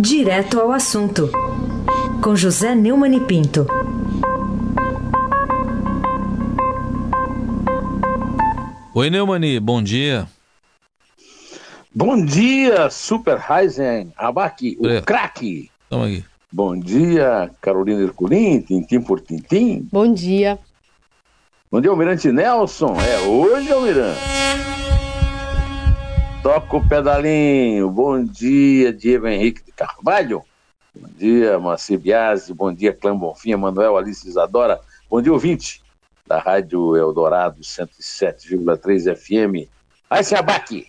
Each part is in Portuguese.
Direto ao assunto, com José Neumann e Pinto. Oi, Neumani, bom dia. Bom dia, Super Heisen, Abaque, o craque. Tamo aqui. Bom dia, Carolina Herculin, tintim por tintim. Bom dia. Bom dia, Almirante Nelson. É hoje, Almirante. Toca o pedalinho. Bom dia, Diego Henrique de Carvalho. Bom dia, Moacir Biasi. Bom dia, Clã Bonfim, Manuel Alice Isadora. Bom dia, ouvinte da Rádio Eldorado 107,3 FM. Aí se abaque,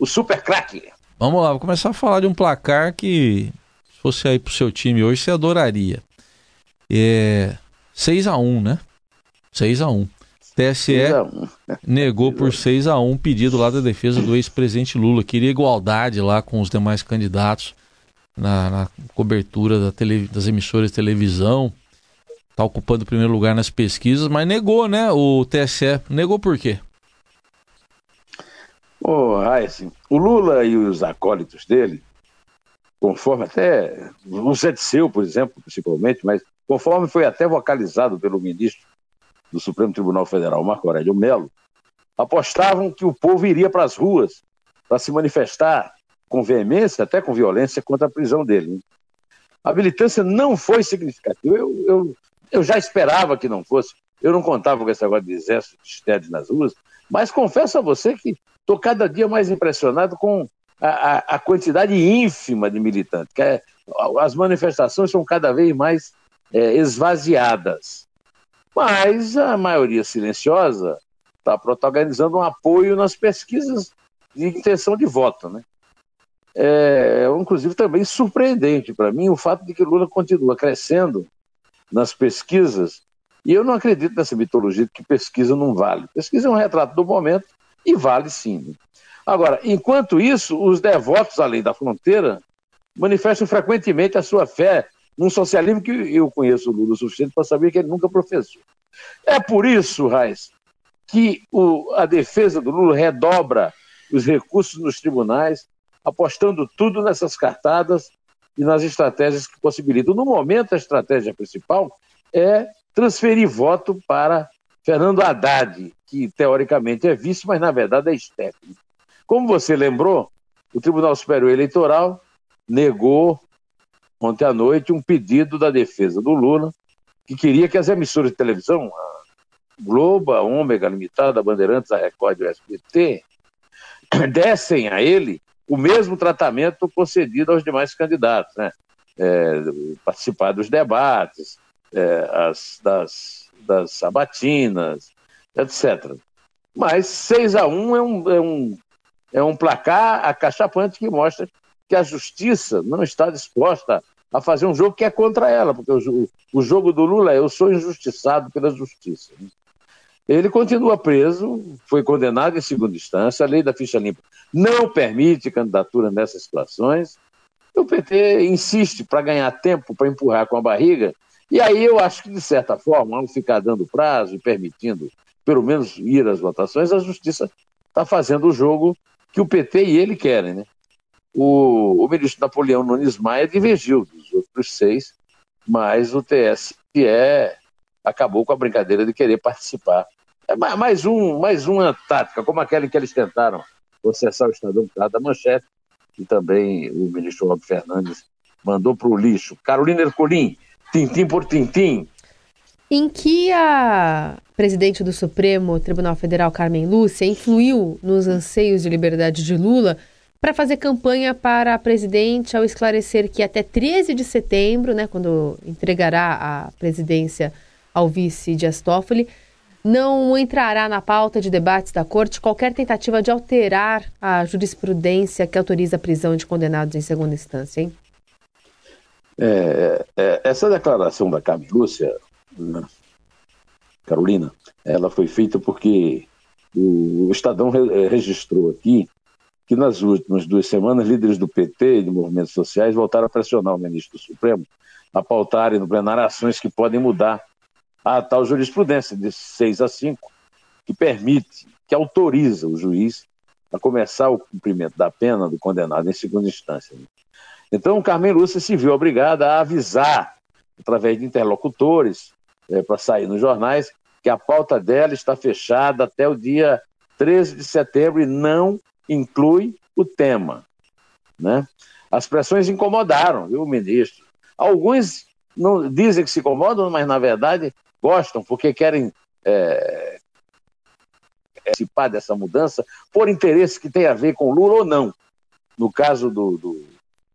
o super craque. Vamos lá, vou começar a falar de um placar que, se fosse aí pro seu time hoje, você adoraria. É 6 a 1 né? 6 a 1 TSE negou por 6 a 1 pedido lá da defesa do ex-presidente Lula. Queria igualdade lá com os demais candidatos na, na cobertura da tele, das emissoras de televisão. Está ocupando o primeiro lugar nas pesquisas, mas negou, né? O TSE. Negou por quê? Ô, oh, o Lula e os acólitos dele, conforme até o Zé Seu, por exemplo, principalmente, mas conforme foi até vocalizado pelo ministro do Supremo Tribunal Federal, Marco Aurélio Melo, apostavam que o povo iria para as ruas para se manifestar com veemência, até com violência, contra a prisão dele. Né? A militância não foi significativa. Eu, eu, eu já esperava que não fosse. Eu não contava com esse negócio de exército de TED nas ruas, mas confesso a você que estou cada dia mais impressionado com a, a, a quantidade ínfima de militantes. É, as manifestações são cada vez mais é, esvaziadas. Mas a maioria silenciosa está protagonizando um apoio nas pesquisas de intenção de voto. Né? É, inclusive, também surpreendente para mim o fato de que Lula continua crescendo nas pesquisas, e eu não acredito nessa mitologia de que pesquisa não vale. Pesquisa é um retrato do momento e vale sim. Agora, enquanto isso, os devotos além da fronteira manifestam frequentemente a sua fé num socialismo que eu conheço o Lula o suficiente para saber que ele nunca professou. É por isso, Raiz, que o, a defesa do Lula redobra os recursos nos tribunais, apostando tudo nessas cartadas e nas estratégias que possibilitam. No momento, a estratégia principal é transferir voto para Fernando Haddad, que teoricamente é vice, mas na verdade é Stephanie. Como você lembrou, o Tribunal Superior Eleitoral negou ontem à noite um pedido da defesa do Lula, que queria que as emissoras de televisão, a Globo, a Ômega Limitada, a Bandeirantes, a Record e o SBT, dessem a ele o mesmo tratamento concedido aos demais candidatos, né? É, participar dos debates, é, as, das, das sabatinas, etc. Mas 6 a 1 é um, é um, é um placar acachapante que mostra que a justiça não está disposta a fazer um jogo que é contra ela, porque o, o jogo do Lula é eu sou injustiçado pela justiça. Ele continua preso, foi condenado em segunda instância, a lei da ficha limpa não permite candidatura nessas situações. O PT insiste para ganhar tempo, para empurrar com a barriga, e aí eu acho que, de certa forma, ao ficar dando prazo e permitindo, pelo menos, ir às votações, a justiça está fazendo o jogo que o PT e ele querem, né? O, o ministro Napoleão Nunes Maia divergiu dos outros seis, mas o TSE acabou com a brincadeira de querer participar. É mais, um, mais uma tática, como aquela que eles tentaram processar o Estadão por causa da manchete, e também o ministro Rob Fernandes mandou para o lixo. Carolina Ercolim, tintim por tintim. Em que a presidente do Supremo Tribunal Federal, Carmen Lúcia, influiu nos anseios de liberdade de Lula para fazer campanha para a presidente ao esclarecer que até 13 de setembro, né, quando entregará a presidência ao vice Dias Toffoli, não entrará na pauta de debates da Corte qualquer tentativa de alterar a jurisprudência que autoriza a prisão de condenados em segunda instância, hein? É, é, essa declaração da Carmen Lúcia, né, Carolina, ela foi feita porque o, Estadão re, registrou aqui que nas últimas duas semanas, líderes do PT e de movimentos sociais voltaram a pressionar o ministro do Supremo a pautarem no plenário ações que podem mudar a tal jurisprudência de 6 a 5, que permite, que autoriza o juiz a começar o cumprimento da pena do condenado em segunda instância. Então, Carmen Lúcia se viu obrigada a avisar, através de interlocutores, é, para sair nos jornais, que a pauta dela está fechada até o dia 13 de setembro e não inclui o tema. Né? As pressões incomodaram, viu, ministro? Alguns não dizem que se incomodam, mas na verdade gostam, porque querem é, participar dessa mudança por interesse que tem a ver com Lula ou não. No caso do, do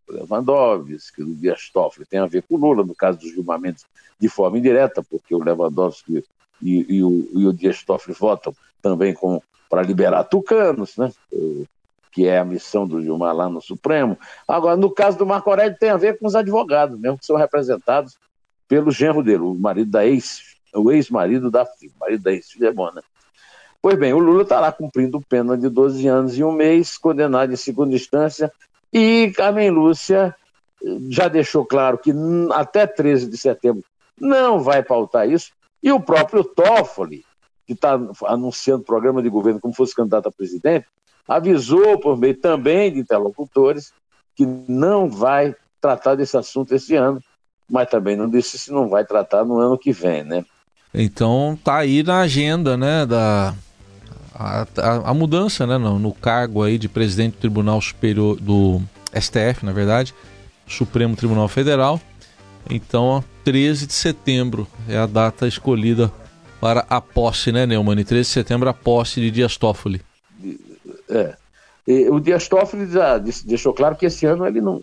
Lewandowski, do Dias Toffoli, tem a ver com Lula, no caso dos Gilmar Mendes, de forma indireta, porque o Lewandowski e, e, o, e o Dias Toffoli votam também para liberar tucanos, né? que é a missão do Gilmar lá no Supremo. Agora, no caso do Marco Aurélio, tem a ver com os advogados, mesmo que são representados pelo genro dele, o marido da ex, o ex-marido da filha, marido da ex-filha é bom, né? Pois bem, o Lula está lá cumprindo pena de 12 anos e um mês, condenado em segunda instância, e Carmen Lúcia já deixou claro que até 13 de setembro não vai pautar isso, e o próprio Toffoli, que está anunciando programa de governo como fosse candidato a presidente, avisou por meio também de interlocutores que não vai tratar desse assunto esse ano, mas também não disse se não vai tratar no ano que vem, né? Então tá aí na agenda, né, da a, a, a mudança, né, no, no, cargo aí de presidente do Tribunal Superior do STF, na verdade, Supremo Tribunal Federal. Então, 13 de setembro é a data escolhida para a posse, né, Neumann? 13 de setembro a posse de Dias Toffoli. É. E o Dias Toffoli já deixou claro que esse ano ele não,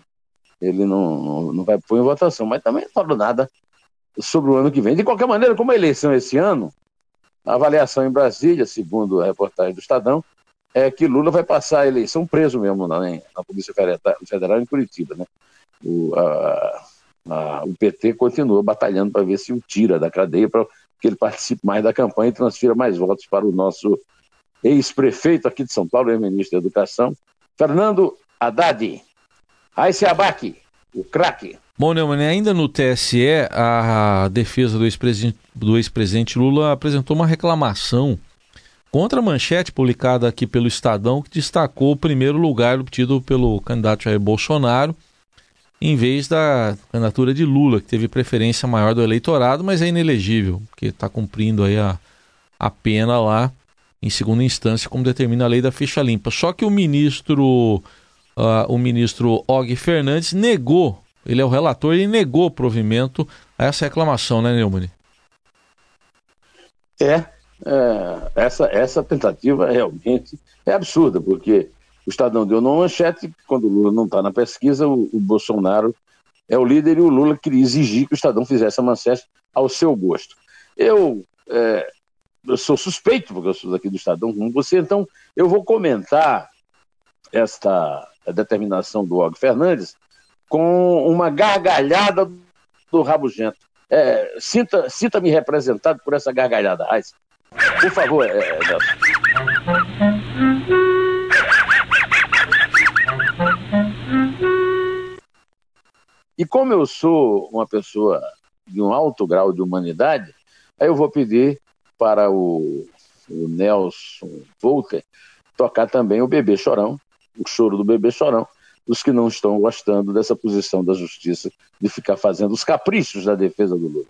ele não, não, não vai pôr em votação, mas também não falou nada sobre o ano que vem. De qualquer maneira, como a eleição é esse ano, a avaliação em Brasília, segundo a reportagem do Estadão, é que Lula vai passar a eleição preso mesmo na, na Polícia Federal em Curitiba. Né? O, a, a, o PT continua batalhando para ver se o tira da cadeia para que ele participe mais da campanha e transfira mais votos para o nosso ex-prefeito aqui de São Paulo, ex-ministro da Educação, Fernando Haddad. Aí se abaque, o craque. Bom, Neumann, ainda no TSE, a defesa do ex-presidente ex Lula apresentou uma reclamação contra a manchete publicada aqui pelo Estadão, que destacou o primeiro lugar obtido pelo candidato Jair Bolsonaro, em vez da candidatura de Lula, que teve preferência maior do eleitorado, mas é inelegível, porque está cumprindo aí a, a pena lá em segunda instância, como determina a lei da ficha limpa. Só que o ministro, uh, o ministro Og Fernandes negou, ele é o relator, e negou provimento a essa reclamação, né, Neumann? É, é, essa, essa tentativa realmente é absurda, porque o Estadão deu uma manchete, quando o Lula não está na pesquisa, o, o, Bolsonaro é o líder e o Lula queria exigir que o Estadão fizesse a manchete ao seu gosto. Eu é, eu sou suspeito, porque eu sou daqui do Estadão como você, então eu vou comentar esta determinação do Og Fernandes com uma gargalhada do Rabugento. É, sinta, sinta-me representado por essa gargalhada, Raiz. Por favor, é, é, Nelson. Como eu sou uma pessoa de um alto grau de humanidade, aí eu vou pedir para o, o Nelson Volker tocar também o Bebê Chorão, o choro do Bebê Chorão, dos que não estão gostando dessa posição da justiça de ficar fazendo os caprichos da defesa do Lula.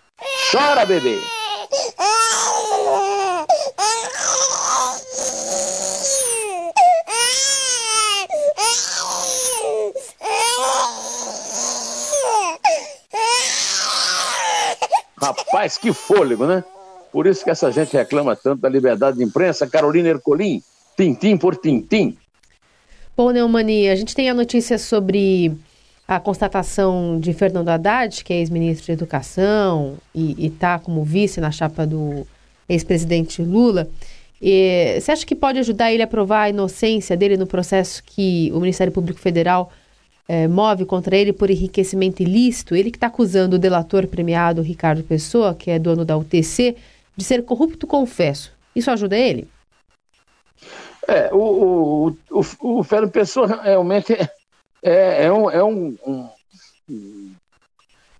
Chora, bebê! Rapaz, que fôlego, né? Por isso que essa gente reclama tanto da liberdade de imprensa. Carolina Ercolim, tintim por tintim. Bom, Neumani, a gente tem a notícia sobre a constatação de Fernando Haddad, que é ex-ministro de Educação e está como vice na chapa do ex-presidente Lula. E, você acha que pode ajudar ele a provar a inocência dele no processo que o Ministério Público Federal é, move contra ele por enriquecimento ilícito? Ele que está acusando o delator premiado Ricardo Pessoa, que é dono da UTC, de ser corrupto confesso. Isso ajuda ele? É, o, o, o, o Fernando Pessoa realmente é, é, é, um, é um, um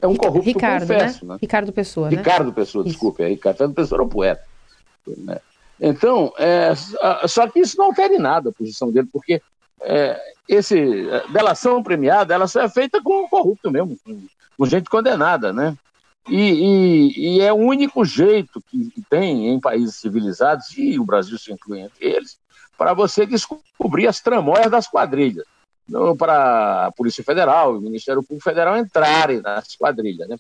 é um corrupto Ricardo, confesso. Né? né? Ricardo Pessoa, né? Ricardo Pessoa, desculpe, é Ricardo Fernando Pessoa era um poeta. Né? Então, é, só que isso não altera em nada a posição dele, porque é, esse delação premiada, ela só é feita com corrupto mesmo, com gente condenada, né? E, e, e, é o único jeito que tem em países civilizados, e o Brasil se inclui entre eles, para você descobrir as tramóias das quadrilhas. Para a Polícia Federal, o Ministério Público Federal entrarem nas quadrilhas. Né?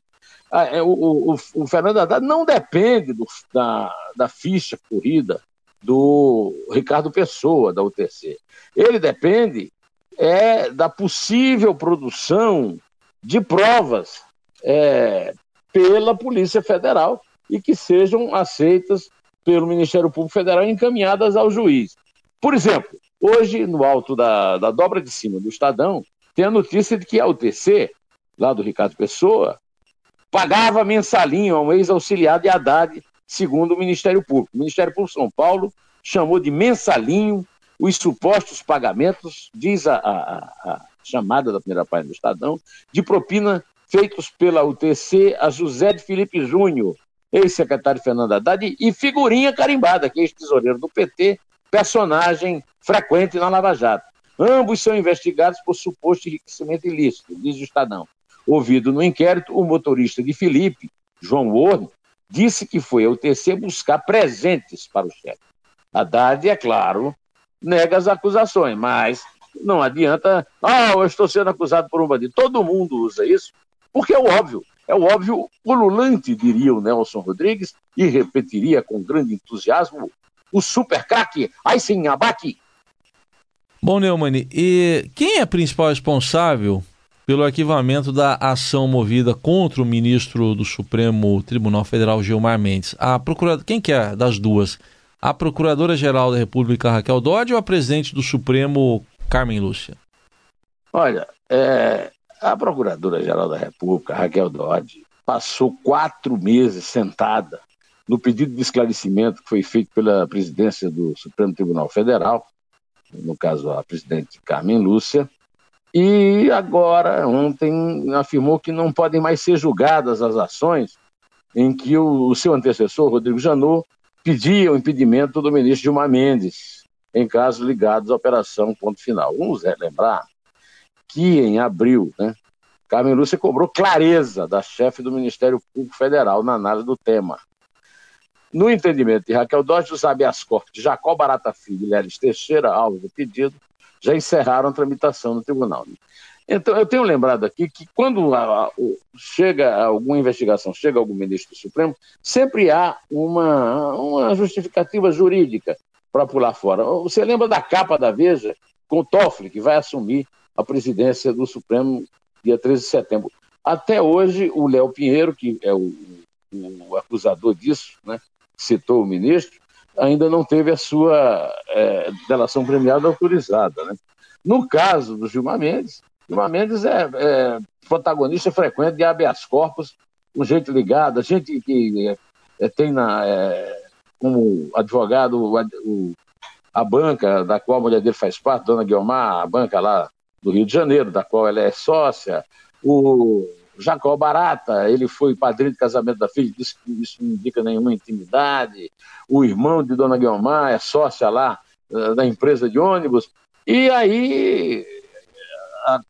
Ah, é, o, o, o, Fernando Haddad não depende do, da, da ficha corrida do Ricardo Pessoa, da UTC. Ele depende é, da possível produção de provas é, pela Polícia Federal e que sejam aceitas pelo Ministério Público Federal e encaminhadas ao juiz. Por exemplo, hoje, no alto da, da dobra de cima do Estadão, tem a notícia de que a UTC, lá do Ricardo Pessoa, pagava mensalinho a um ex-auxiliar de Haddad, segundo o Ministério Público. O Ministério Público de São Paulo chamou de mensalinho os supostos pagamentos, diz a, a, a chamada da primeira página do Estadão, de propina feitos pela UTC a José de Felipe Júnior, ex-secretário Fernando Haddad, e figurinha carimbada, que é ex-tesoureiro do PT, personagem frequente na Lava Jato. Ambos são investigados por suposto enriquecimento ilícito, diz o Estadão. Ouvido no inquérito, o motorista de Felipe, João Ward, disse que foi ao UTC buscar presentes para o chefe. Haddad, é claro, nega as acusações, mas não adianta, ah, eu estou sendo acusado por um bandido. Todo mundo usa isso porque é o óbvio, é o óbvio pululante, diria o Nelson Rodrigues, e repetiria com grande entusiasmo o super craque Aysen Abaki. Bom, Neumann, e quem é principal responsável pelo arquivamento da ação movida contra o ministro do Supremo Tribunal Federal, Gilmar Mendes? A procuradora, quem que é das duas? A Procuradora-Geral da República, Raquel Dodge, ou a presidente do Supremo, Carmen Lúcia? Olha, é, a Procuradora-Geral da República, Raquel Dodge, passou quatro meses sentada no pedido de esclarecimento que foi feito pela presidência do Supremo Tribunal Federal, no caso a presidente Carmen Lúcia, e agora, ontem, afirmou que não podem mais ser julgadas as ações em que o, o seu antecessor, Rodrigo Janot, pedia o impedimento do ministro Gilmar Mendes, em casos ligados à Operação Ponto Final. Vamos lembrar que em abril, né, Carmen Lúcia cobrou clareza da chefe do Ministério Público Federal na análise do tema. No entendimento de Raquel Dodge, os habeas corpus de Jacó Barata Filho e Leris Teixeira, alvo do pedido, já encerraram a tramitação no tribunal. Então, eu tenho lembrado aqui que quando a, a, chega alguma investigação, chega algum ministro do Supremo, sempre há uma, uma justificativa jurídica para pular fora. Você lembra da capa da Veja com o Toffoli, que vai assumir a presidência do Supremo dia 13 de setembro. Até hoje, o Léo Pinheiro, que é o, o acusador disso, né, citou o ministro, ainda não teve a sua é, delação premiada autorizada. Né? No caso do Gilmar Mendes, Gilmar Mendes é, é protagonista frequente de habeas corpus, com gente ligada, gente que é, tem na, é, como advogado o, o, a banca da qual a mulher dele faz parte, Dona Guilmar, a banca lá do Rio de Janeiro, da qual ela é sócia. O Jacó Barata, ele foi padrinho de casamento da filha, disse que isso não indica nenhuma intimidade. O irmão de Dona Guilmar é sócia lá eh, da empresa de ônibus. E aí,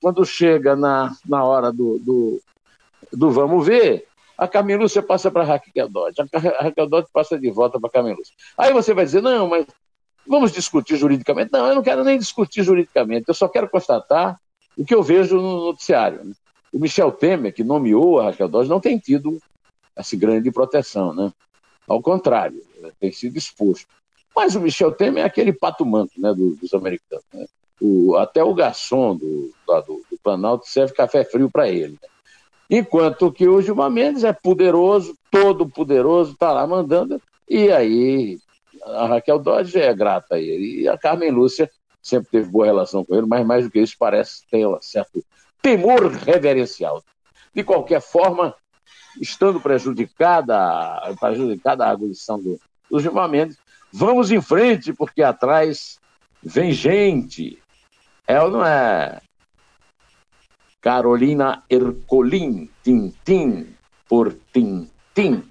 quando chega na, na hora do, do, do vamos ver, a Carmen Lúcia passa para Raquel Dodge, a Raquel Dodge passa de volta para a Carmen Lúcia. Aí você vai dizer, não, mas Vamos discutir juridicamente? Não, eu não quero nem discutir juridicamente, eu só quero constatar o que eu vejo no noticiário. Né? O Michel Temer, que nomeou a Raquel Dodge, não tem tido essa grande proteção, né? Ao contrário, tem sido exposto. Mas o Michel Temer é aquele pato manto né, dos, dos americanos. Né? O, até o garçom do, do, do Planalto serve café frio para ele. Né? Enquanto que o Gilmar Mendes é poderoso, todo poderoso, está lá mandando, e aí a Raquel Dodge é grata a ele. E a Carmen Lúcia sempre teve boa relação com ele, mas mais do que isso, parece ter um certo temor reverencial. De qualquer forma, estando prejudicada, prejudicada a agudição do, do Gilmar Mendes, vamos em frente, porque atrás vem gente. É ou não é? Carolina Ercolim, Tintim por Tintim.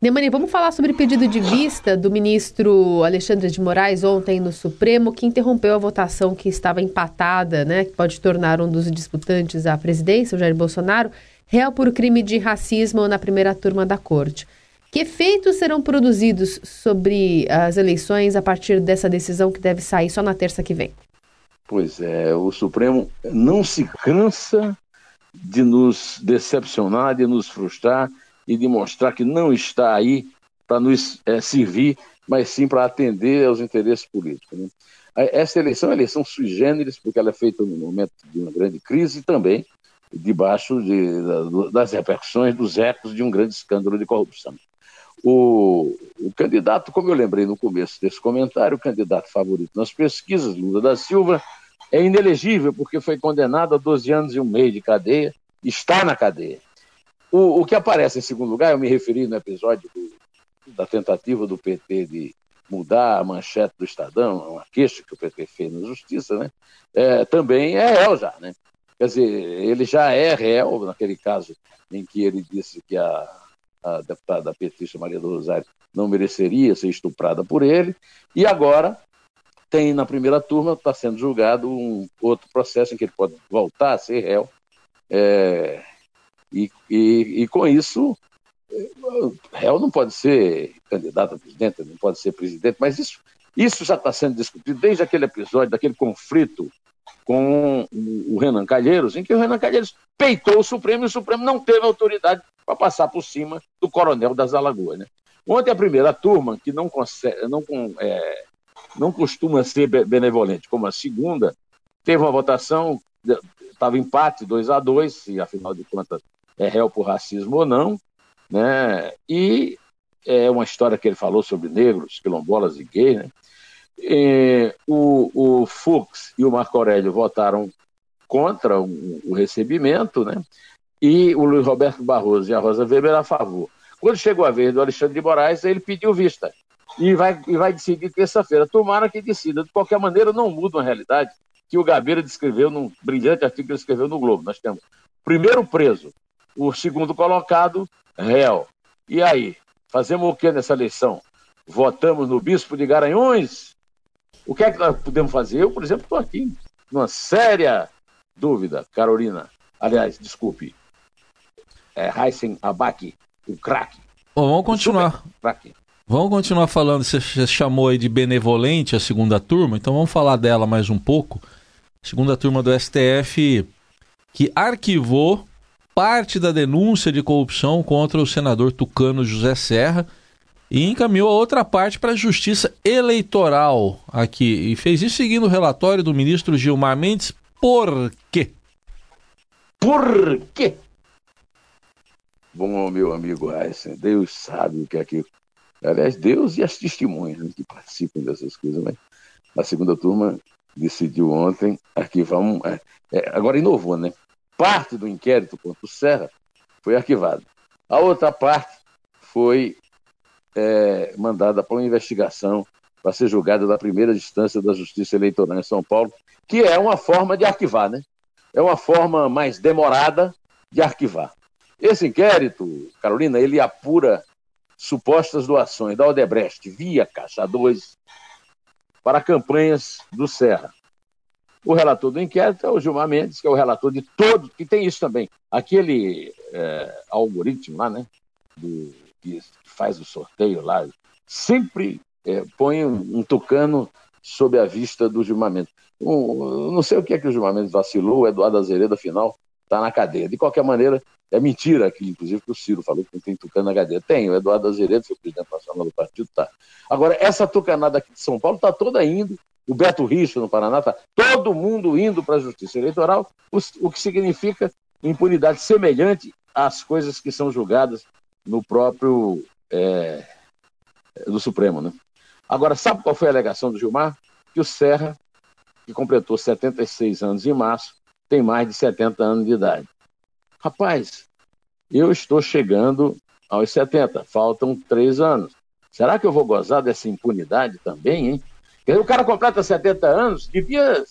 Nemani, vamos falar sobre o pedido de vista do ministro Alexandre de Moraes ontem no Supremo, que interrompeu a votação que estava empatada, né, que pode tornar um dos disputantes à presidência, o Jair Bolsonaro, réu por crime de racismo na primeira turma da corte. Que efeitos serão produzidos sobre as eleições a partir dessa decisão que deve sair só na terça que vem? Pois é, o Supremo não se cansa de nos decepcionar, de nos frustrar e de mostrar que não está aí para nos é, servir, mas sim para atender aos interesses políticos. Né? Essa eleição é eleição sui generis, porque ela é feita no momento de uma grande crise também, debaixo de, das repercussões, dos ecos de um grande escândalo de corrupção. O, o, candidato, como eu lembrei no começo desse comentário, o candidato favorito nas pesquisas, Lula da Silva, é inelegível porque foi condenado a 12 anos e um mês de cadeia, está na cadeia. O, o que aparece em segundo lugar, eu me referi no episódio do, da tentativa do PT de mudar a manchete do Estadão, uma queixa que o PT fez na Justiça, né? É, também é réu já, né? Quer dizer, ele já é réu, naquele caso em que ele disse que a, a deputada petista Maria do Rosário não mereceria ser estuprada por ele, e agora tem na primeira turma, está sendo julgado um outro processo em que ele pode voltar a ser réu, é, e, e, e, com isso, réu não pode ser candidato a presidente, não pode ser presidente, mas isso, isso já está sendo discutido desde aquele episódio, daquele conflito com o Renan Calheiros, em que o Renan Calheiros peitou o Supremo e o Supremo não teve autoridade para passar por cima do coronel das Alagoas. Né? Ontem a primeira turma, que não, consegue, não, é, não costuma ser benevolente, como a segunda, teve uma votação, estava empate 2 a 2 e afinal de contas é réu por racismo ou não, né? E é uma história que ele falou sobre negros, quilombolas e gays, né? E o, o Fux e o Marco Aurélio votaram contra o, o recebimento, né? E o Luiz Roberto Barroso e a Rosa Weber a favor. Quando chegou a vez do Alexandre de Moraes, ele pediu vista e vai, e vai decidir terça-feira. Tomara que decida. De qualquer maneira, não muda a realidade que o Gabeira descreveu num brilhante artigo que ele escreveu no Globo. Nós temos primeiro preso, o segundo colocado, réu. E aí? Fazemos o que nessa eleição? Votamos no bispo de Garanhuns? O que é que nós podemos fazer? Eu, por exemplo, estou aqui numa séria dúvida, Carolina. Aliás, desculpe, é Heisen Abaki, o craque. Bom, vamos continuar. Vamos continuar falando. Você chamou aí de benevolente a segunda turma, então vamos falar dela mais um pouco. Segunda turma do STF que arquivou parte da denúncia de corrupção contra o senador tucano José Serra e encaminhou a outra parte para a Justiça Eleitoral aqui. E fez isso seguindo o relatório do ministro Gilmar Mendes. Por quê? Por quê? Bom, meu amigo Heisen, Deus sabe o que é que. Aliás, Deus e as testemunhas né, que participam dessas coisas, mas a segunda turma decidiu ontem arquivar um. É, é agora inovou, né? Parte do inquérito contra o Serra foi arquivada. A outra parte foi é, mandada para uma investigação para ser julgada da primeira instância da Justiça Eleitoral em São Paulo, que é uma forma de arquivar, né? É uma forma mais demorada de arquivar. Esse inquérito, Carolina, ele apura supostas doações da Odebrecht via Caixa 2 para campanhas do Serra. O relator do inquérito é o Gilmar Mendes, que é o relator de todo, que tem isso também. Aquele é, algoritmo lá, né, do, que faz o sorteio lá, sempre é, põe um, um, tucano sob a vista do Gilmar Mendes. Um, não sei o que é que o Gilmar Mendes vacilou, o Eduardo Azeredo, afinal, está na cadeia. De qualquer maneira, é mentira que, inclusive, que o Ciro falou que não tem tucano na cadeia. Tem, o Eduardo Azeredo, foi presidente nacional do partido, tá. Agora, essa tucanada aqui de São Paulo está toda indo o Beto Richo no Paraná, tá todo mundo indo para a justiça eleitoral, o, o, que significa impunidade semelhante às coisas que são julgadas no próprio é, do Supremo. Né? Agora, sabe qual foi a alegação do Gilmar? Que o Serra, que completou 76 anos em março, tem mais de 70 anos de idade. Rapaz, eu estou chegando aos 70, faltam três anos. Será que eu vou gozar dessa impunidade também, hein? O cara completa 70 anos, devia,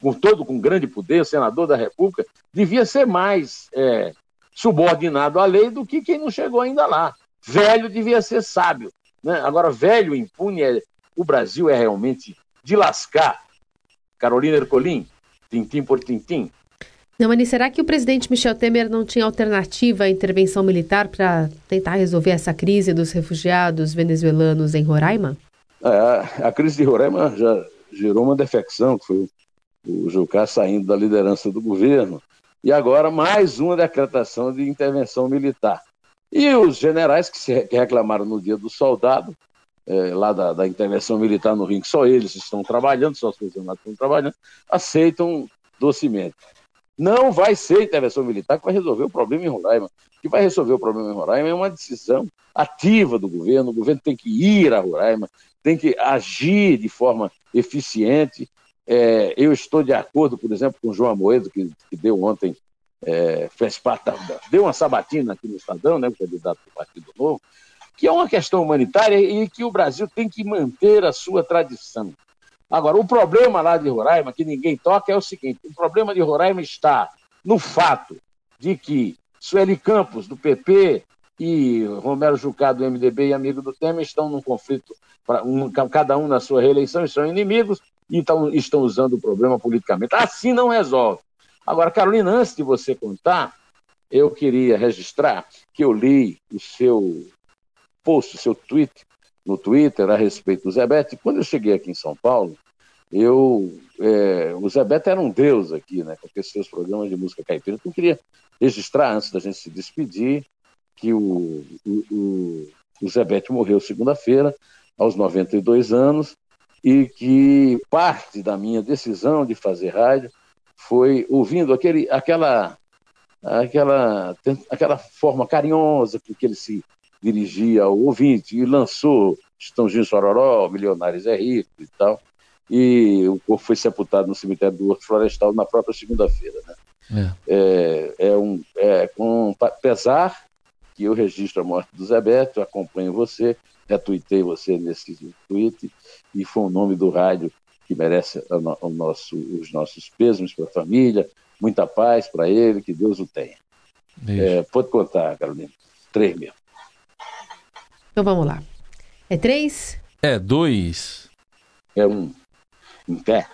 com todo com grande poder, senador da República, devia ser mais é, subordinado à lei do que quem não chegou ainda lá. velho devia ser sábio. Né? Agora, velho impune, é... o Brasil é realmente de lascar. Carolina Ercolim, tintim por tintim. Não, Ani, será que o presidente Michel Temer não tinha alternativa à intervenção militar para tentar resolver essa crise dos refugiados venezuelanos em Roraima? É, a crise de Roraima já gerou uma defecção, que foi o Jucá saindo da liderança do governo, e agora mais uma decretação de intervenção militar. E os generais que, se, que reclamaram no dia do soldado, é, lá da, da, intervenção militar no Rio, que só eles estão trabalhando, só os funcionários estão trabalhando, aceitam docemente. Não vai ser intervenção militar que vai resolver o problema em Roraima. O que vai resolver o problema em Roraima é uma decisão ativa do governo. O governo tem que ir a Roraima, tem que agir de forma eficiente. É, eu estou de acordo, por exemplo, com o João Amoedo, que, que deu ontem, é, fez parte da, deu uma sabatina aqui no Estadão, né, o candidato do Partido Novo, que é uma questão humanitária e que o Brasil tem que manter a sua tradição. Agora, o problema lá de Roraima, que ninguém toca, é o seguinte: o problema de Roraima está no fato de que Sueli Campos, do PP, e Romero Jucá, do MDB e amigo do Temer, estão num conflito, um, cada um na sua reeleição, são inimigos, e então, estão usando o problema politicamente. Assim não resolve. Agora, Carolina, antes de você contar, eu queria registrar que eu li o seu post, o seu tweet no Twitter a respeito do Zé Beto. Quando eu cheguei aqui em São Paulo, eu, é, o Zé Beto era um deus aqui, né, com aqueles seus programas de música caipira. Então, eu queria registrar, antes da gente se despedir, que o, o, o Zé Beto morreu segunda-feira, aos 92 anos, e que parte da minha decisão de fazer rádio foi ouvindo aquele, aquela, aquela, aquela forma carinhosa com que ele se dirigia ao ouvinte e lançou Estãozinho Sororó, Milionários é Rico e tal. E o corpo foi sepultado no cemitério do Horto Florestal na própria segunda-feira. Né? É. É, é, um, é com pesar que eu registro a morte do Zé Beto, acompanho você, retuitei você nesse tweet, e foi o nome do rádio que merece o nosso, os nossos pêsames para a família, muita paz para ele, que Deus o tenha. É, pode contar, Carolina. Três mesmo. Então vamos lá. É três? É dois. É um. Em pé.